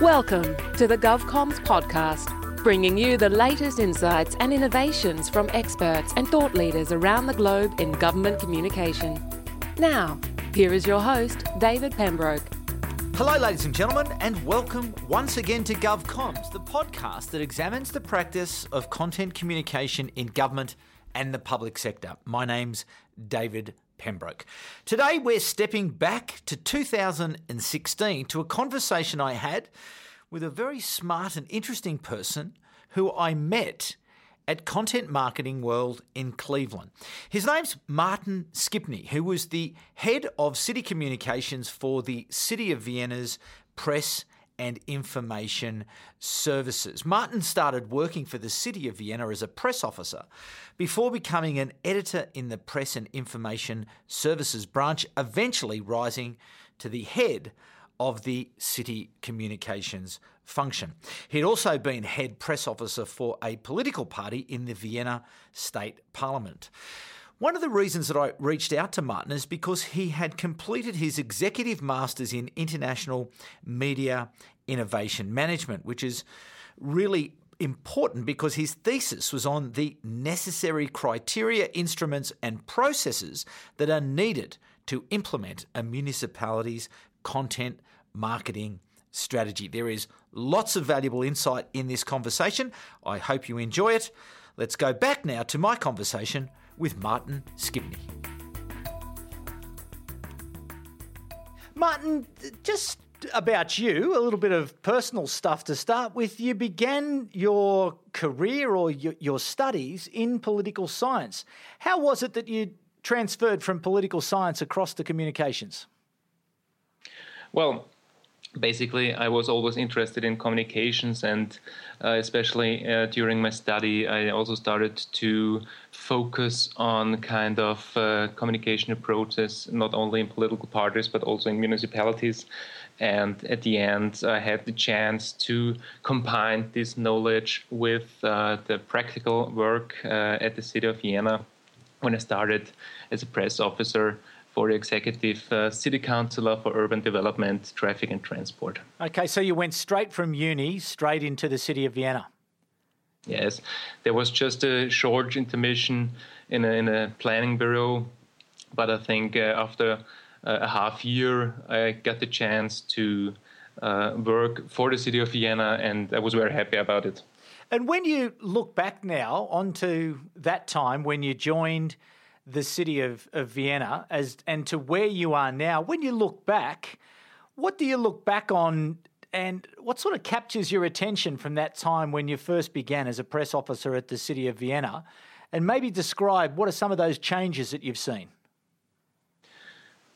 Welcome to the GovComms podcast, bringing you the latest insights and innovations from experts and thought leaders around the globe in government communication. Now, here is your host, David Pembroke. Hello, ladies and gentlemen, and welcome once again to GovComms, the podcast that examines the practice of content communication in government and the public sector. My name's David Pembroke. Today, we're stepping back to 2016 to a conversation I had with a very smart and interesting person who I met at Content Marketing World in Cleveland. His name's Martin Schipany, who was the head of city communications for the City of Vienna's press and information services. Martin started working for the City of Vienna as a press officer before becoming an editor in the press and information services branch, eventually rising to the head of the city communications function. He'd also been head press officer for a political party in the Vienna State Parliament. One of the reasons that I reached out to Martin is because he had completed his executive masters in international media innovation management, which is really important because his thesis was on the necessary criteria, instruments, and processes that are needed to implement a municipality's content marketing strategy. There is lots of valuable insight in this conversation. I hope you enjoy it. Let's go back now to my conversation with Martin Schipany. Martin, just about you, a little bit of personal stuff to start with. You began your career or your, your studies in political science. How was it that you transferred from political science across to communications? Well, basically, I was always interested in communications, and uh, especially uh, during my study, I also started to focus on kind of uh, communication approaches, not only in political parties but also in municipalities. And at the end, I had the chance to combine this knowledge with uh, the practical work uh, at the city of Vienna when I started as a press officer for the executive uh, city councillor for urban development, traffic, and transport. Okay, so you went straight from uni straight into the city of Vienna. Yes, there was just a short intermission in a, in a planning bureau, but I think uh, after a half year, I got the chance to uh, work for the city of Vienna, and I was very happy about it. And when you look back now onto that time when you joined the city of, of Vienna as and to where you are now, when you look back, what do you look back on and what sort of captures your attention from that time when you first began as a press officer at the city of Vienna? And maybe describe what are some of those changes that you've seen?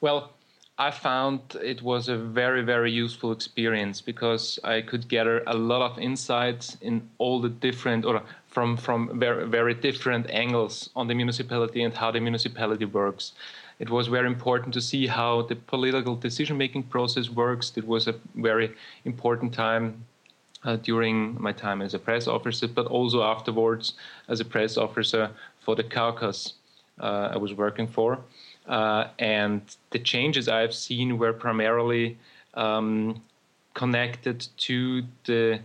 Well, I found it was a very, very useful experience because I could gather a lot of insights in all the different, or from, from very, very different angles on the municipality and how the municipality works. It was very important to see how the political decision making process works. It was a very important time uh, during my time as a press officer, but also afterwards as a press officer for the caucus uh, I was working for. Uh, and the changes I've seen were primarily um, connected to the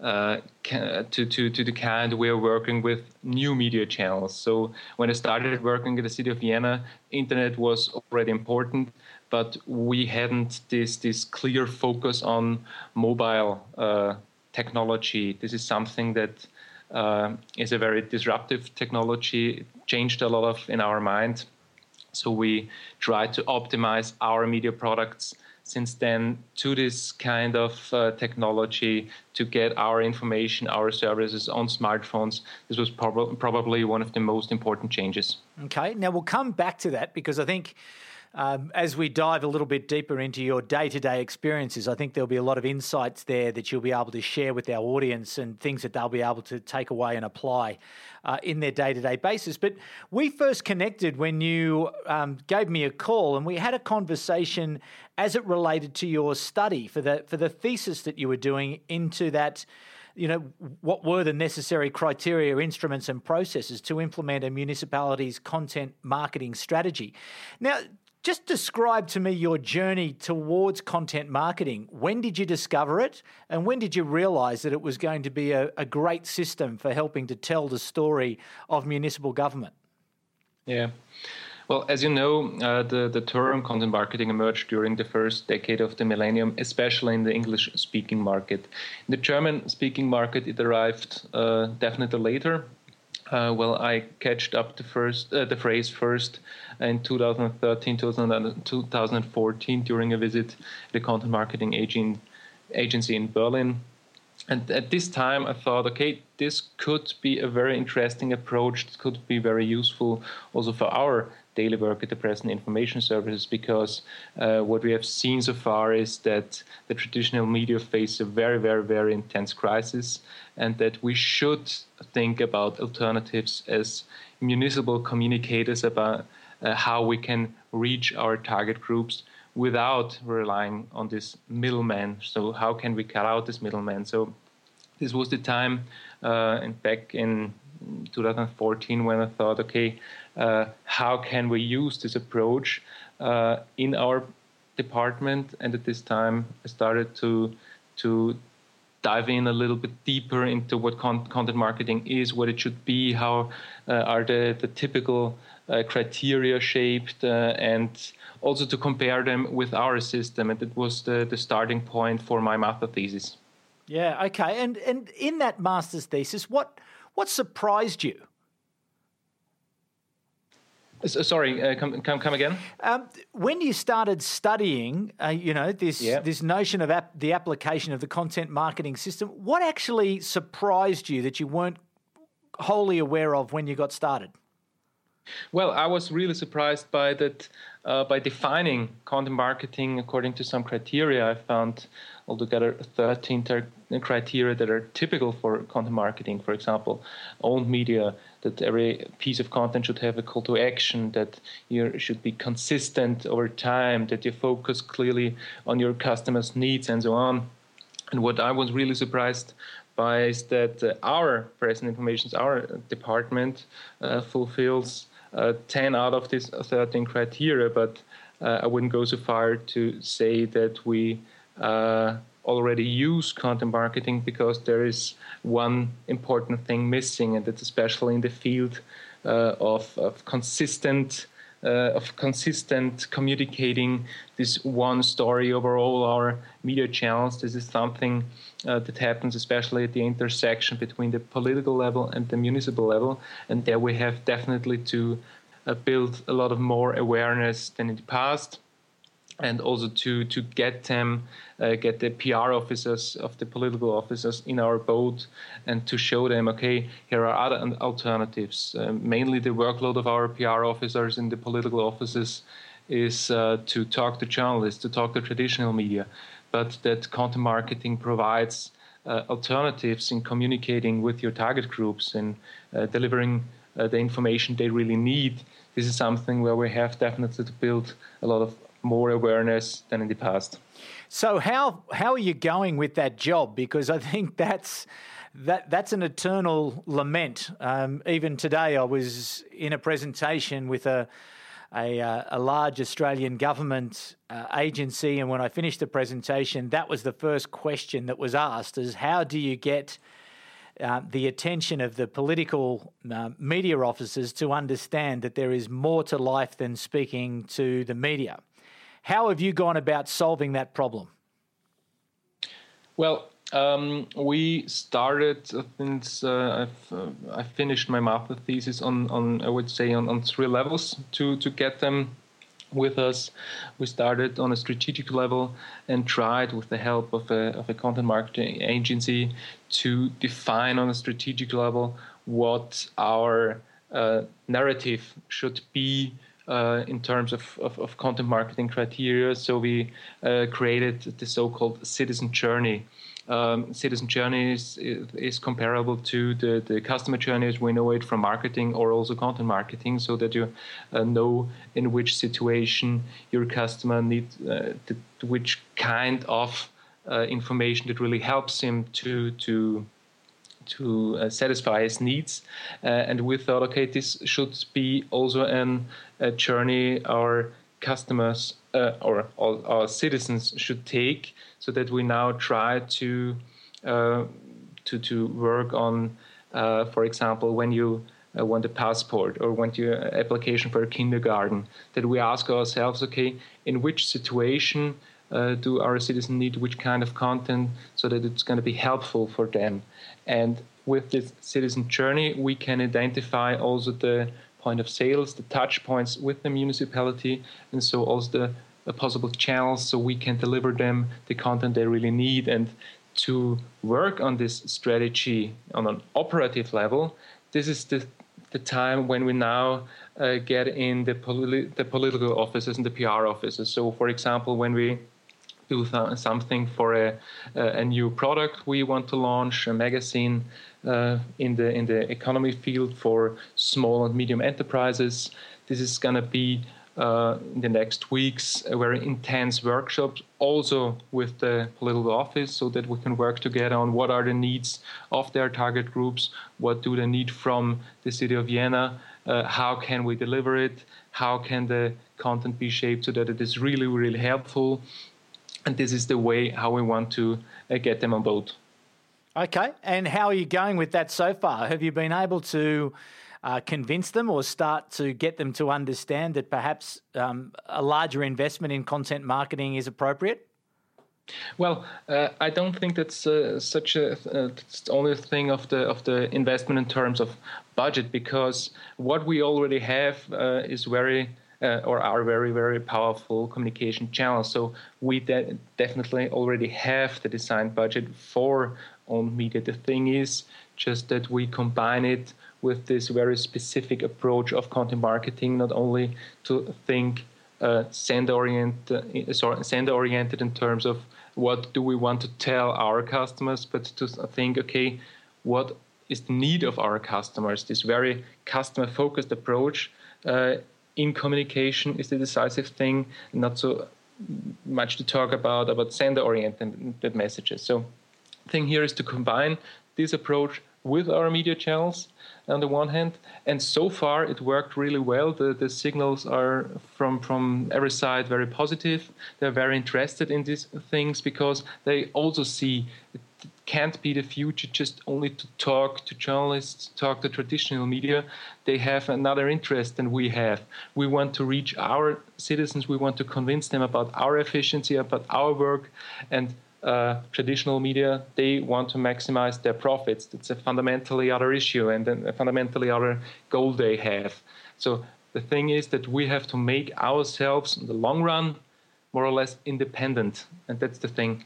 uh, to, to, to the kind we're working with new media channels. So when I started working at the city of Vienna, internet was already important, but we hadn't this this clear focus on mobile uh, technology. This is something that uh, is a very disruptive technology. It changed a lot of in our mind so we try to optimize our media products since then to this kind of uh, technology to get our information, our services on smartphones. This was prob- probably one of the most important changes. Okay, now we'll come back to that because I think um, as we dive a little bit deeper into your day to day experiences, I think there'll be a lot of insights there that you'll be able to share with our audience and things that they'll be able to take away and apply uh, in their day to day basis. But we first connected when you um, gave me a call and we had a conversation as it related to your study for the, for the thesis that you were doing into that you know, what were the necessary criteria, instruments, and processes to implement a municipality's content marketing strategy. Now, just describe to me your journey towards content marketing. When did you discover it? And when did you realize that it was going to be a, a great system for helping to tell the story of municipal government? Yeah. Well, as you know, uh, the, the term content marketing emerged during the first decade of the millennium, especially in the English speaking market. In the German speaking market, it arrived uh, definitely later. Uh, well, I catched up the first uh, the phrase first in 2013, 2014 during a visit to the content marketing agency in Berlin. And at this time, I thought, okay, this could be a very interesting approach. It could be very useful also for our daily work at the press and information services because uh, what we have seen so far is that the traditional media face a very, very, very intense crisis and that we should think about alternatives as municipal communicators about uh, how we can reach our target groups without relying on this middleman. So how can we cut out this middleman? So this was the time, uh, and back in 2014 when I thought, okay, how can we use this approach uh, in our department? And at this time, I started to to dive in a little bit deeper into what con- content marketing is, what it should be, how uh, are the the typical uh, criteria shaped, uh, and also to compare them with our system. And it was the, the starting point for my master thesis. Yeah, okay. And and in that master's thesis, what what surprised you? Sorry, uh, come, come come again. Um, when you started studying, uh, you know this yeah. this notion of ap- the application of the content marketing system, what actually surprised you that you weren't wholly aware of when you got started? Well, I was really surprised by that. Uh, by defining content marketing according to some criteria, I found altogether 13 ter- criteria that are typical for content marketing. For example, owned media, that every piece of content should have a call to action, that you should be consistent over time, that you focus clearly on your customers' needs, and so on. And what I was really surprised by is that uh, our press and information, our department, uh, fulfills 10 out of these 13 criteria, but uh, I wouldn't go so far to say that we uh, already use content marketing because there is one important thing missing, and that's especially in the field uh, of, of consistent. Uh, of consistent communicating this one story over all our media channels. This is something uh, that happens especially at the intersection between the political level and the municipal level. And there we have definitely to uh, build a lot of more awareness than in the past and also to to get them uh, get the PR officers of the political officers in our boat and to show them okay here are other alternatives uh, mainly the workload of our PR officers in the political offices is uh, to talk to journalists to talk to traditional media but that content marketing provides uh, alternatives in communicating with your target groups and uh, delivering uh, the information they really need. This is something where we have definitely to build a lot of more awareness than in the past. So how how are you going with that job? Because I think that's that that's an eternal lament. Um, even today, I was in a presentation with a a, uh, a large Australian government uh, agency. And when I finished the presentation, that was the first question that was asked: is how do you get uh, the attention of the political uh, media officers to understand that there is more to life than speaking to the media? How have you gone about solving that problem? Well, um, we started since uh, I've uh, I finished my master thesis on, on I would say on, on three levels to to get them with us. We started on a strategic level and tried with the help of a, of a content marketing agency to define on a strategic level what our uh, narrative should be uh, in terms of, of, of, content marketing criteria. So we uh, created the so-called citizen journey. Um, citizen journey is, is, comparable to the, the customer journey as we know it from marketing or also content marketing, so that you uh, know in which situation your customer needs, uh, which kind of uh, information that really helps him to to to uh, satisfy his needs. Uh, and we thought, okay, this should be also an, a journey our customers uh, or all our citizens should take, so that we now try to uh, to to work on, uh, for example, when you uh, want a passport or want your application for a kindergarten, that we ask ourselves, okay, in which situation uh, do our citizens need which kind of content so that it's going to be helpful for them. And with this citizen journey, we can identify also the point of sales, the touch points with the municipality, and so also the, the possible channels so we can deliver them the content they really need. And to work on this strategy on an operative level, this is the the time when we now uh, get in the, poli- the political offices and the PR offices. So, for example, when we do th- something for a, a new product we want to launch, a magazine uh, in the in the economy field for small and medium enterprises. This is going to be uh, in the next weeks a very intense workshop, also with the political office so that we can work together on what are the needs of their target groups what do they need from the city of vienna uh, how can we deliver it how can the content be shaped so that it is really really helpful and this is the way how we want to uh, get them on board. Okay, and how are you going with that so far? Have you been able to uh, convince them or start to get them to understand that perhaps um, a larger investment in content marketing is appropriate? Well, uh, I don't think that's uh, such a uh, only thing of the of the investment in terms of budget because what we already have uh, is very uh, or are very very powerful communication channels. So we de- definitely already have the design budget for owned media. The thing is just that we combine it with this very specific approach of content marketing, not only to think uh, send oriented, uh, sorry, send oriented in terms of what do we want to tell our customers, but to think, okay, what is the need of our customers? This very customer focused approach uh, in communication is the decisive thing, not so much to talk about about sender oriented messages. So, thing here is to combine this approach with our media channels on the one hand, and so far it worked really well. The the signals are from from every side very positive. They're very interested in these things because they also see can't be the future just only to talk to journalists, talk to traditional media. They have another interest than we have. We want to reach our citizens, we want to convince them about our efficiency, about our work, and uh, traditional media, they want to maximize their profits. That's a fundamentally other issue and a fundamentally other goal they have. So the thing is that we have to make ourselves, in the long run, more or less independent. And that's the thing.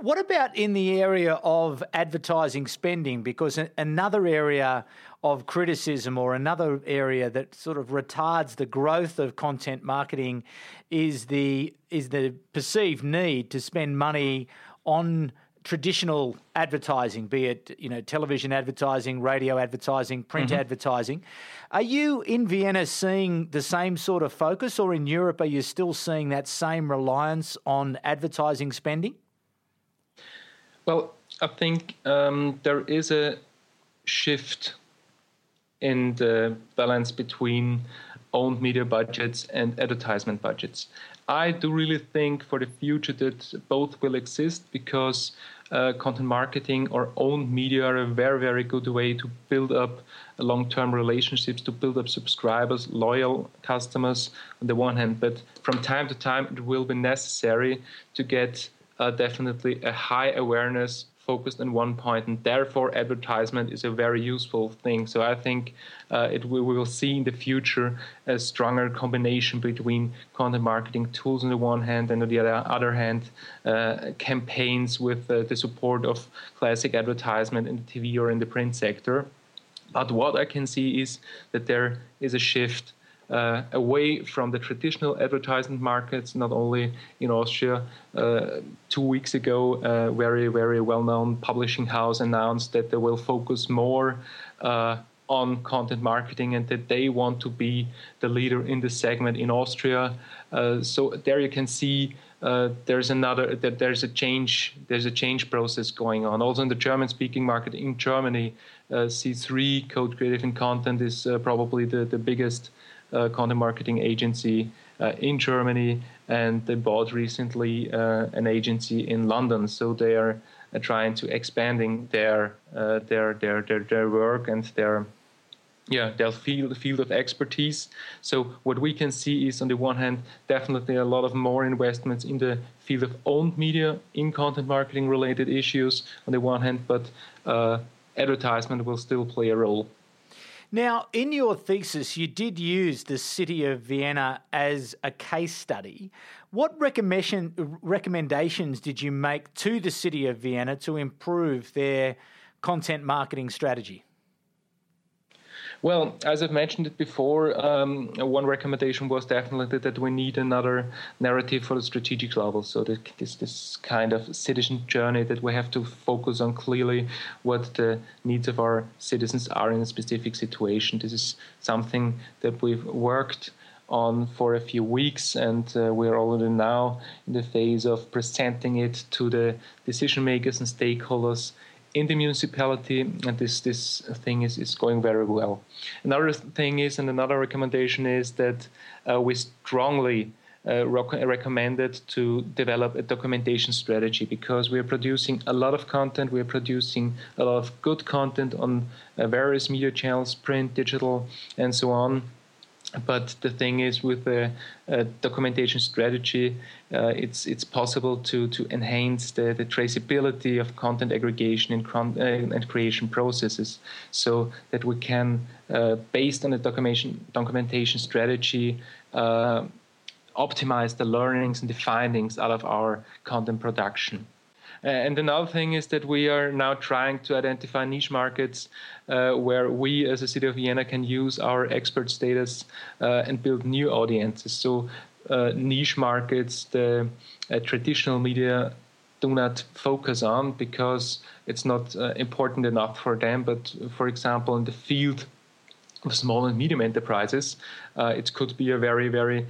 What about in the area of advertising spending? Because another area of criticism or another area that sort of retards the growth of content marketing is the is the perceived need to spend money on traditional advertising, be it you know television advertising, radio advertising, print mm-hmm. advertising. Are you in Vienna seeing the same sort of focus, or in Europe are you still seeing that same reliance on advertising spending? Well, I think um, there is a shift in the balance between owned media budgets and advertisement budgets. I do really think for the future that both will exist because uh, content marketing or owned media are a very, very good way to build up long term relationships, to build up subscribers, loyal customers on the one hand. But from time to time, it will be necessary to get uh, definitely a high awareness focused on one point, and therefore advertisement is a very useful thing. So I think uh, it we will see in the future a stronger combination between content marketing tools on the one hand, and on the other, other hand, uh, campaigns with uh, the support of classic advertisement in the TV or in the print sector. But what I can see is that there is a shift uh, away from the traditional advertisement markets, not only in Austria. Uh, two weeks ago, a very, very well known publishing house announced that they will focus more uh, on content marketing and that they want to be the leader in the segment in Austria. Uh, so there you can see uh, there's another that there's a change there's a change process going on also in the german speaking market in germany uh, c3 code creative and content is uh, probably the, the biggest uh, content marketing agency uh, in Germany, and they bought recently uh, an agency in London. So they are uh, trying to expanding their, uh, their their their their work and their yeah their field field of expertise so what we can see is on the one hand definitely a lot of more investments in the field of owned media in content marketing related issues on the one hand but uh, advertisement will still play a role now, in your thesis, you did use the city of Vienna as a case study. What recommendation, recommendations did you make to the city of Vienna to improve their content marketing strategy? Well, as I've mentioned it before, um, one recommendation was definitely that we need another narrative for the strategic level. So this this kind of citizen journey that we have to focus on clearly what the needs of our citizens are in a specific situation. This is something that we've worked on for a few weeks, and uh, we're already now in the phase of presenting it to the decision makers and stakeholders in the municipality, and this this thing is, is going very well. Another thing is, and another recommendation is that uh, we strongly uh, recommended to develop a documentation strategy because we are producing a lot of content. We are producing a lot of good content on uh, various media channels, print, digital, and so on but the thing is with the uh, documentation strategy uh, it's it's possible to to enhance the, the traceability of content aggregation and, uh, and creation processes so that we can uh, based on the documentation documentation strategy uh, optimize the learnings and the findings out of our content production and another thing is that we are now trying to identify niche markets uh, where we, as a city of Vienna, can use our expert status uh, and build new audiences. So, uh, niche markets, the uh, traditional media do not focus on because it's not uh, important enough for them. But, for example, in the field of small and medium enterprises, it could be a very, very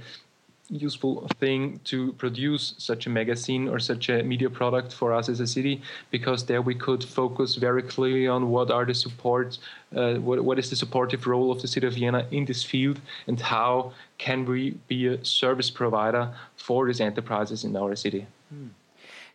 useful thing to produce such a magazine or such a media product for us as a city because there we could focus very clearly on what are the support uh, what, what is the supportive role of the city of vienna in this field and how can we be a service provider for these enterprises in our city hmm.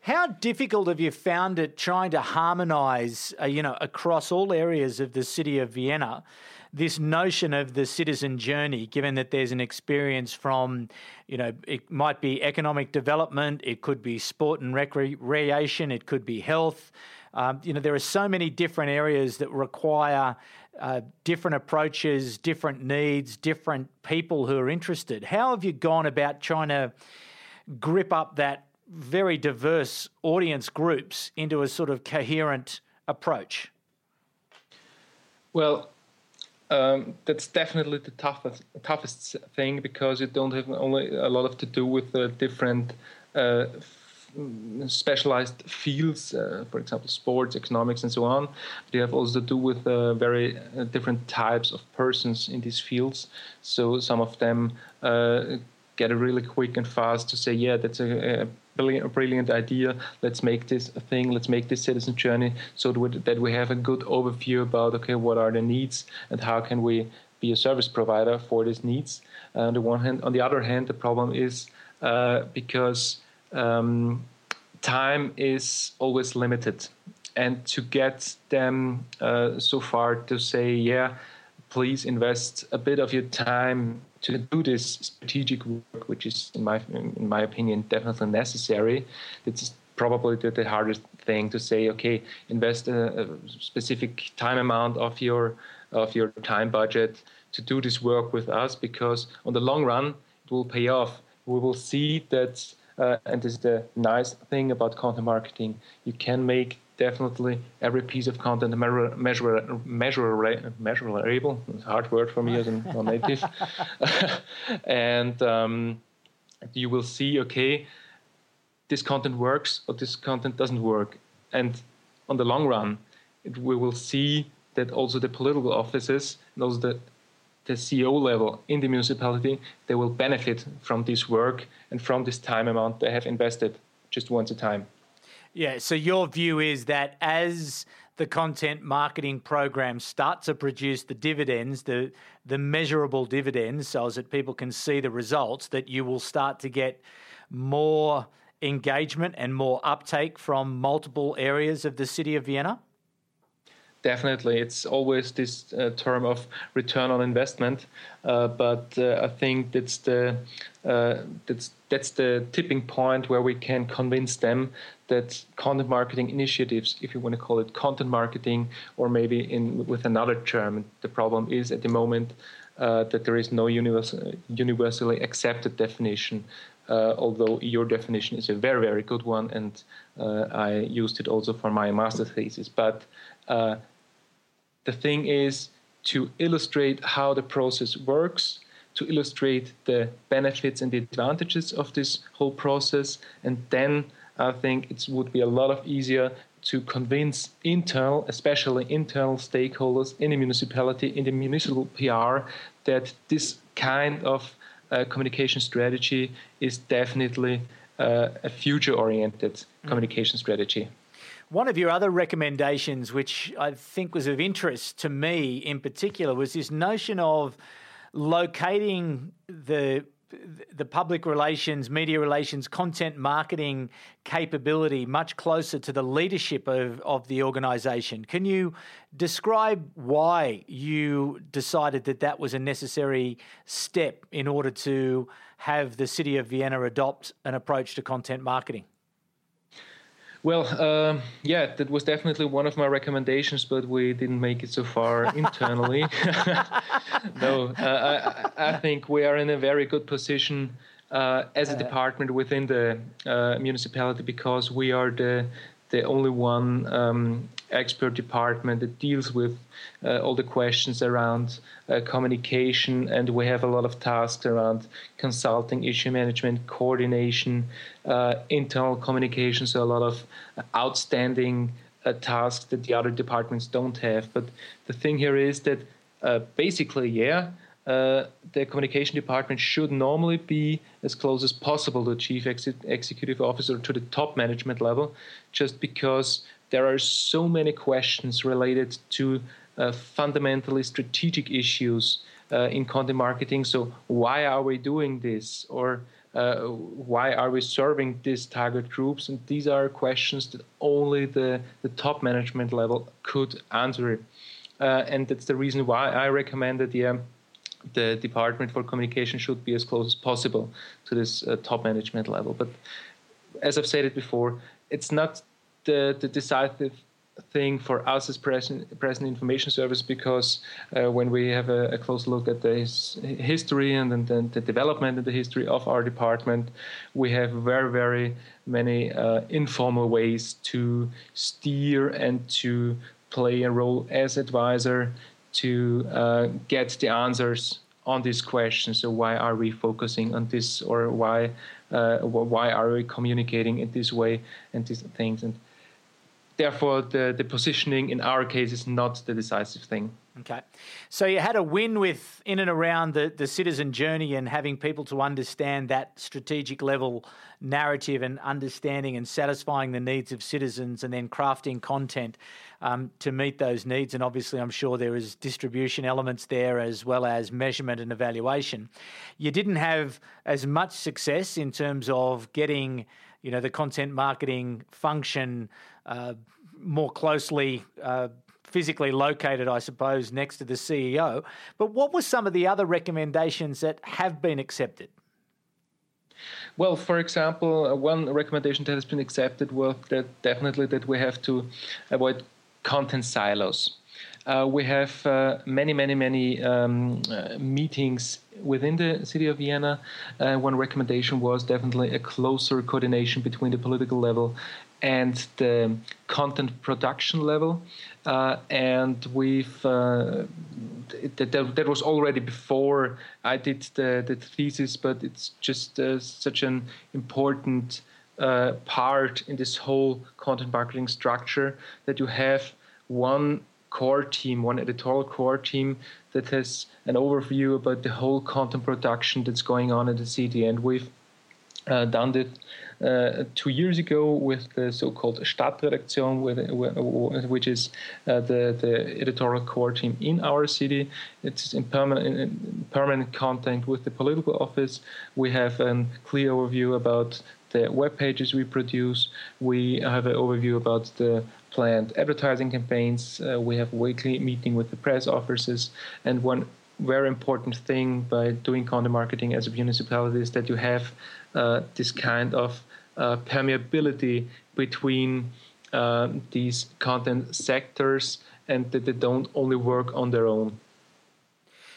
How difficult have you found it trying to harmonise, uh, you know, across all areas of the city of Vienna, this notion of the citizen journey, given that there's an experience from, you know, it might be economic development, it could be sport and recreation, it could be health. Um, you know, there are so many different areas that require uh, different approaches, different needs, different people who are interested. How have you gone about trying to grip up that very diverse audience groups into a sort of coherent approach? Well, um, that's definitely the toughest toughest thing because you don't have only a lot of to do with the different uh, specialized fields, uh, for example, sports, economics, and so on. They have also to do with uh, very uh, different types of persons in these fields. So some of them uh, get it really quick and fast to say, yeah, that's a, a brilliant, brilliant idea. Let's make this a thing. Let's make this citizen journey so that we have a good overview about okay, what are the needs and how can we be a service provider for these needs. On the one hand, on the other hand, the problem is uh, because um, time is always limited, and to get them uh, so far to say, yeah, please invest a bit of your time to do this strategic work, which is, in my in my opinion, definitely necessary. It's probably the, the hardest thing to say. Okay, invest a, a, specific time amount of your of your time budget to do this work with us, because on the long run, it will pay off. We will see that. Uh, and this is the nice thing about content marketing. You can make definitely every piece of content measure, measure, measure, measurable. It's a hard word for me as a non-native. and um, you will see, okay, this content works or this content doesn't work. And on the long run, it, we will see that also the political offices and also the the CEO level in the municipality, they will benefit from this work and from this time amount they have invested just once a time. Yeah, so your view is that as the content marketing program start to produce the dividends, the the measurable dividends, so that people can see the results, that you will start to get more engagement and more uptake from multiple areas of the city of Vienna? Definitely, it's always this uh, term of return on investment, uh, but uh, I think that's the uh, that's that's the tipping point where we can convince them that content marketing initiatives, if you want to call it content marketing, or maybe in with another term, the problem is at the moment uh, that there is no universal, universally accepted definition. Uh, although your definition is a very very good one, and I used it also for my master thesis, but the thing is to illustrate how the process works, to illustrate the benefits and the advantages of this whole process, and then I think it would be a lot of easier to convince internal, especially internal stakeholders in the municipality, in the municipal PR, that this kind of uh, communication strategy is definitely uh, a future-oriented mm. communication strategy. One of your other recommendations, which I think was of interest to me in particular, was this notion of locating the the public relations, media relations, content marketing capability much closer to the leadership of, of the organization. Can you describe why you decided that that was a necessary step in order to have the city of Vienna adopt an approach to content marketing? Well, uh, yeah, that was definitely one of my recommendations, but we didn't make it so far internally. no, uh, I, I, think we are in a very good position uh, as a uh. department within the uh, municipality because we are the the only one um, expert department that deals with uh, all the questions around uh, communication, and we have a lot of tasks around consulting, issue management, coordination, uh, internal communication. So a lot of outstanding uh, tasks that the other departments don't have. But the thing here is that uh, basically, yeah. Uh, the communication department should normally be as close as possible to the chief ex- executive officer to the top management level, just because there are so many questions related to uh, fundamentally strategic issues uh, in content marketing. So, why are we doing this? Or uh, why are we serving these target groups? And these are questions that only the, the top management level could answer. Uh, and that's the reason why I recommend that the, the Department for Communication should be as close as possible to this uh, top management level. But as I've said it before, it's not the, the decisive thing for us as present, present information service because uh, when we have a, a close look at the his, history and, and, the development and the history of our department, we have very, very many uh, informal ways to steer and to play a role as advisor to uh, get the answers on these questions. So why are we focusing on this or why uh, why are we communicating in this way and these things and therefore the, the positioning in our case is not the decisive thing. Okay. So you had a win with in and around the, the citizen journey and having people to understand that strategic level narrative and understanding and satisfying the needs of citizens and then crafting content um, to meet those needs. And obviously, I'm sure there is distribution elements there as well as measurement and evaluation. You didn't have as much success in terms of getting you know the content marketing function uh, more closely uh, physically located, I suppose, next to the CEO. But what were some of the other recommendations that have been accepted? Well, for example, uh, one recommendation that has been accepted was that definitely that we have to avoid content silos. Uh, we have uh, many, many, many um, uh, meetings within the city of Vienna. Uh, one recommendation was definitely a closer coordination between the political level and the content production level. Uh, and we've uh, that, that was already before I did the, the thesis, but it's just uh, such an important uh, part in this whole content marketing structure that you have one core team, one editorial core team that has an overview about the whole content production that's going on at the. And we've uh, done this uh, two years ago with the so-called Stadtredaktion, which is uh, the, the editorial core team in our city. It's in permanent, in permanent contact with the political office. We have a clear overview about the web pages we produce. We have an overview about the planned advertising campaigns. Uh, we have weekly meeting with the press offices, and one very important thing by doing content marketing as a municipality is that you have this kind of uh, permeability between uh, these content sectors and that they don't only work on their own.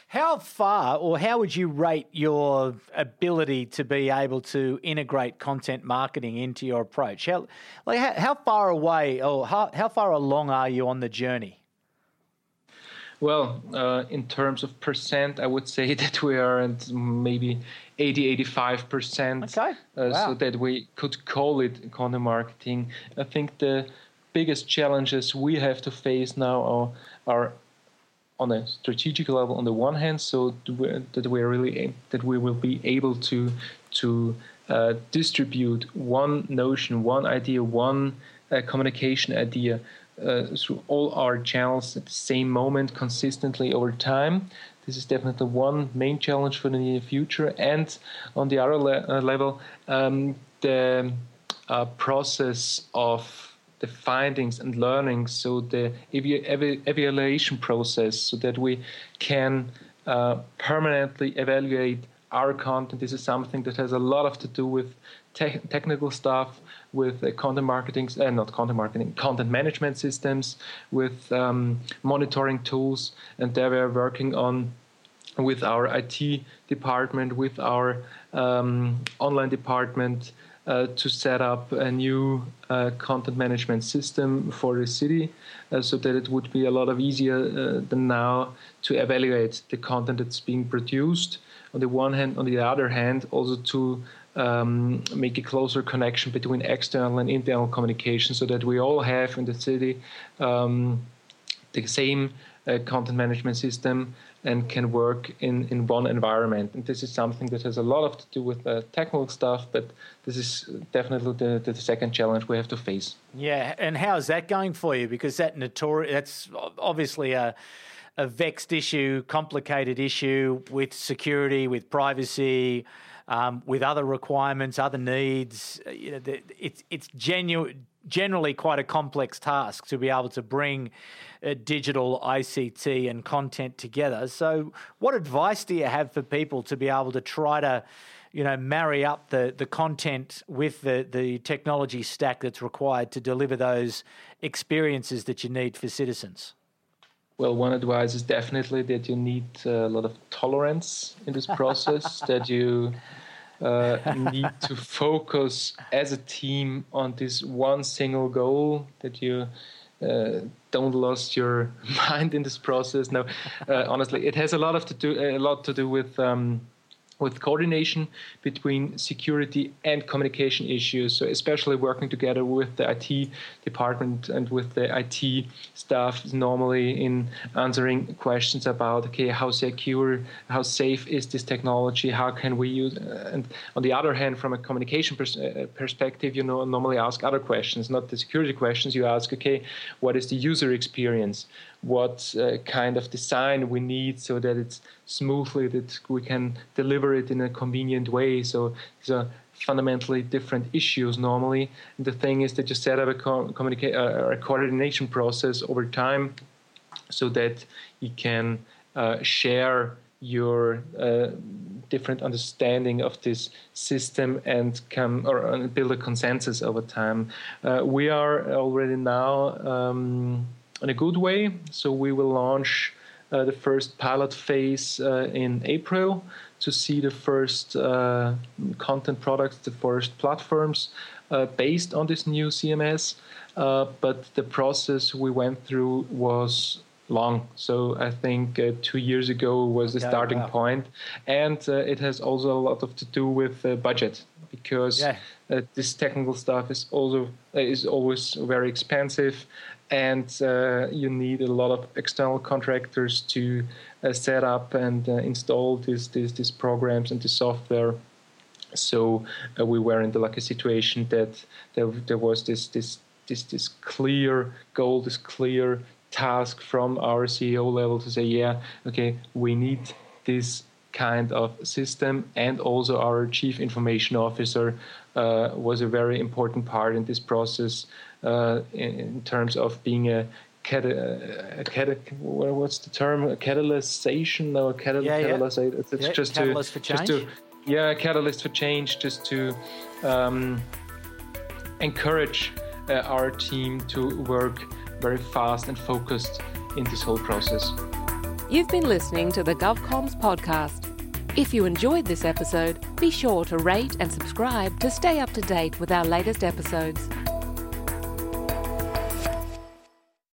How far, or how would you rate your ability to be able to integrate content marketing into your approach? How, like, how, how far away, or how, how far along are you on the journey? Well, uh, in terms of percent, I would say that we are at maybe 80, 85 percent. Okay. Uh, wow. So that we could call it content marketing. I think the biggest challenges we have to face now are, are on a strategic level on the one hand, so that we're really that we will be able to to uh, distribute one notion, one idea, one uh, communication idea uh, through all our channels at the same moment consistently over time. This is definitely one main challenge for the near future. And on the other le- uh, level, um, the uh, process of the findings and learnings, so the ev- evaluation process, so that we can uh, permanently evaluate our content. This is something that has a lot of to do with te- technical stuff, with uh, content marketing, uh, not content marketing, content management systems, with um, monitoring tools, and there we are working on with our IT department, with our um, online department. Uh, to set up a new uh, content management system for the city uh, so that it would be a lot of easier uh, than now to evaluate the content that's being produced on the one hand on the other hand also to um, make a closer connection between external and internal communication so that we all have in the city um, the same uh, content management system and can work in, in one environment. And this is something that has a lot of to do with uh, technical stuff, but this is definitely the, the second challenge we have to face. Yeah, and how is that going for you? Because that notori- that's obviously a a vexed issue, complicated issue with security, with privacy, um, with other requirements, other needs. Uh, you know, it's it's genu- generally quite a complex task to be able to bring uh, digital ICT and content together. So, what advice do you have for people to be able to try to you know, marry up the, the content with the, the technology stack that's required to deliver those experiences that you need for citizens? Well, one advice is definitely that you need a lot of tolerance in this process, that you uh, need to focus as a team on this one single goal, that you uh, don't lose your mind in this process. No, uh, honestly, it has a lot of to do a lot to do with um, with coordination between security and communication issues. So, especially working together with the IT department and with the IT staff, normally in answering questions about okay, how secure, how safe is this technology? How can we use? Uh, and on the other hand, from a communication pers- uh, perspective, you know, normally ask other questions, not the security questions. You ask, okay, what is the user experience? What uh, kind of design we need so that it's smoothly that we can deliver it in a convenient way. So these are fundamentally different issues normally. And the thing is that you set up a, communica- uh, a coordination process over time so that you can uh, share your uh, different understanding of this system and come or build a consensus over time. Uh, we are already now um, in a good way. So we will launch uh, the first pilot phase uh, in April to see the first uh, content products, the first platforms uh, based on this new CMS. Uh, but the process we went through was long. So I think uh, two years ago was the yeah, starting wow. point. and uh, it has also a lot of to do with uh, budget because yeah. this technical stuff is also is always very expensive, and uh, you need a lot of external contractors to uh, set up and uh, install these, these, programs and the software. So uh, we were in the lucky situation that there, there was this this this this clear goal, this clear task from our CEO level to say, yeah, okay, we need this kind of system, and also our chief information officer uh, was a very important part in this process in, in, terms of being a cat, a cat, what's the term? A catalyzation? No, a catal- yeah, yeah. catalyst. It's, it's yeah, just catalyst to, for change. just to yeah, a catalyst for change, just to um, encourage uh, our team to work very fast and focused in this whole process. You've been listening to the GovComms podcast. If you enjoyed this episode, be sure to rate and subscribe to stay up to date with our latest episodes.